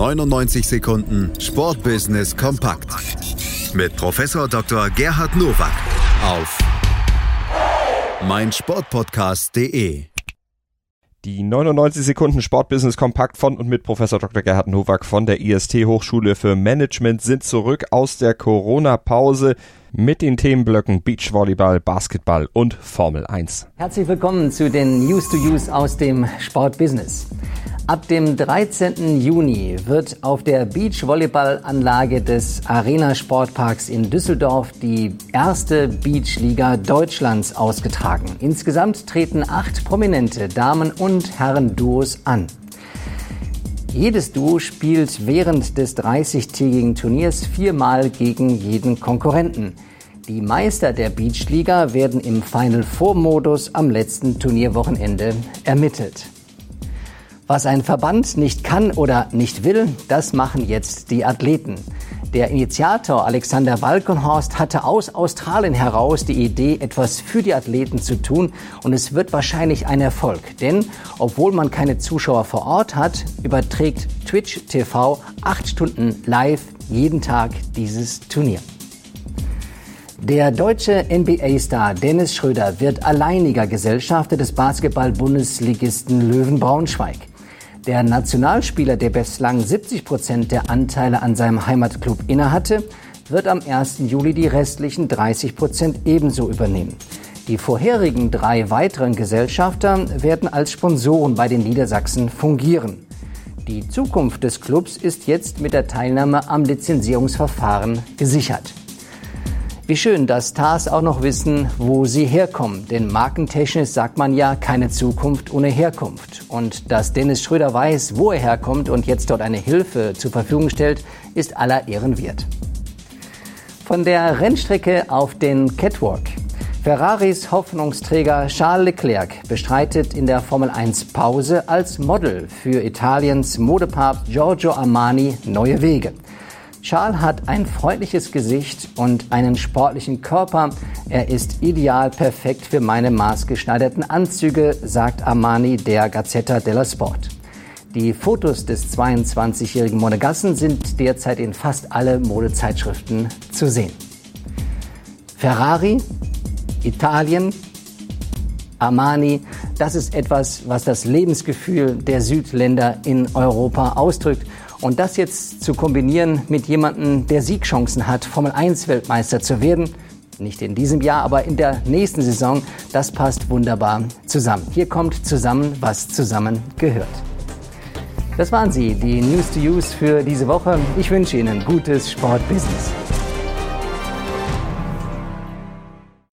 99 Sekunden Sportbusiness kompakt mit Professor Dr. Gerhard Nowak auf meinsportpodcast.de. Die 99 Sekunden Sportbusiness kompakt von und mit Professor Dr. Gerhard Nowak von der IST Hochschule für Management sind zurück aus der Corona-Pause mit den Themenblöcken Beachvolleyball, Basketball und Formel 1. Herzlich willkommen zu den News to Use aus dem Sportbusiness. Ab dem 13. Juni wird auf der Beachvolleyballanlage des Arena Sportparks in Düsseldorf die erste Beachliga Deutschlands ausgetragen. Insgesamt treten acht prominente Damen- und Herren-Duos an. Jedes Duo spielt während des 30-tägigen Turniers viermal gegen jeden Konkurrenten. Die Meister der Beachliga werden im Final Four Modus am letzten Turnierwochenende ermittelt. Was ein Verband nicht kann oder nicht will, das machen jetzt die Athleten. Der Initiator Alexander Walkenhorst hatte aus Australien heraus die Idee, etwas für die Athleten zu tun und es wird wahrscheinlich ein Erfolg. Denn obwohl man keine Zuschauer vor Ort hat, überträgt Twitch TV acht Stunden live jeden Tag dieses Turnier. Der deutsche NBA-Star Dennis Schröder wird alleiniger Gesellschafter des Basketball-Bundesligisten Löwen Braunschweig. Der Nationalspieler, der bislang 70 Prozent der Anteile an seinem Heimatclub innehatte, wird am 1. Juli die restlichen 30 Prozent ebenso übernehmen. Die vorherigen drei weiteren Gesellschafter werden als Sponsoren bei den Niedersachsen fungieren. Die Zukunft des Clubs ist jetzt mit der Teilnahme am Lizenzierungsverfahren gesichert. Wie schön, dass Stars auch noch wissen, wo sie herkommen. Denn markentechnisch sagt man ja keine Zukunft ohne Herkunft. Und dass Dennis Schröder weiß, wo er herkommt und jetzt dort eine Hilfe zur Verfügung stellt, ist aller Ehren wert. Von der Rennstrecke auf den Catwalk. Ferraris Hoffnungsträger Charles Leclerc bestreitet in der Formel 1 Pause als Model für Italiens Modepapst Giorgio Armani neue Wege. Charles hat ein freundliches Gesicht und einen sportlichen Körper. Er ist ideal perfekt für meine maßgeschneiderten Anzüge, sagt Armani der Gazzetta della Sport. Die Fotos des 22-jährigen Monegassen sind derzeit in fast alle Modezeitschriften zu sehen. Ferrari, Italien, Armani, das ist etwas, was das Lebensgefühl der Südländer in Europa ausdrückt. Und das jetzt zu kombinieren mit jemandem, der Siegchancen hat, Formel 1 Weltmeister zu werden, nicht in diesem Jahr, aber in der nächsten Saison, das passt wunderbar zusammen. Hier kommt zusammen, was zusammen gehört. Das waren sie, die News to Use für diese Woche. Ich wünsche Ihnen gutes Sportbusiness.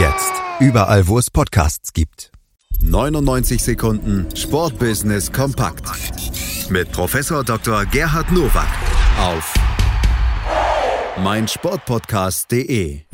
Jetzt. Überall, wo es Podcasts gibt. 99 Sekunden Sportbusiness kompakt. Mit Professor Dr. Gerhard Nowak auf meinsportpodcast.de.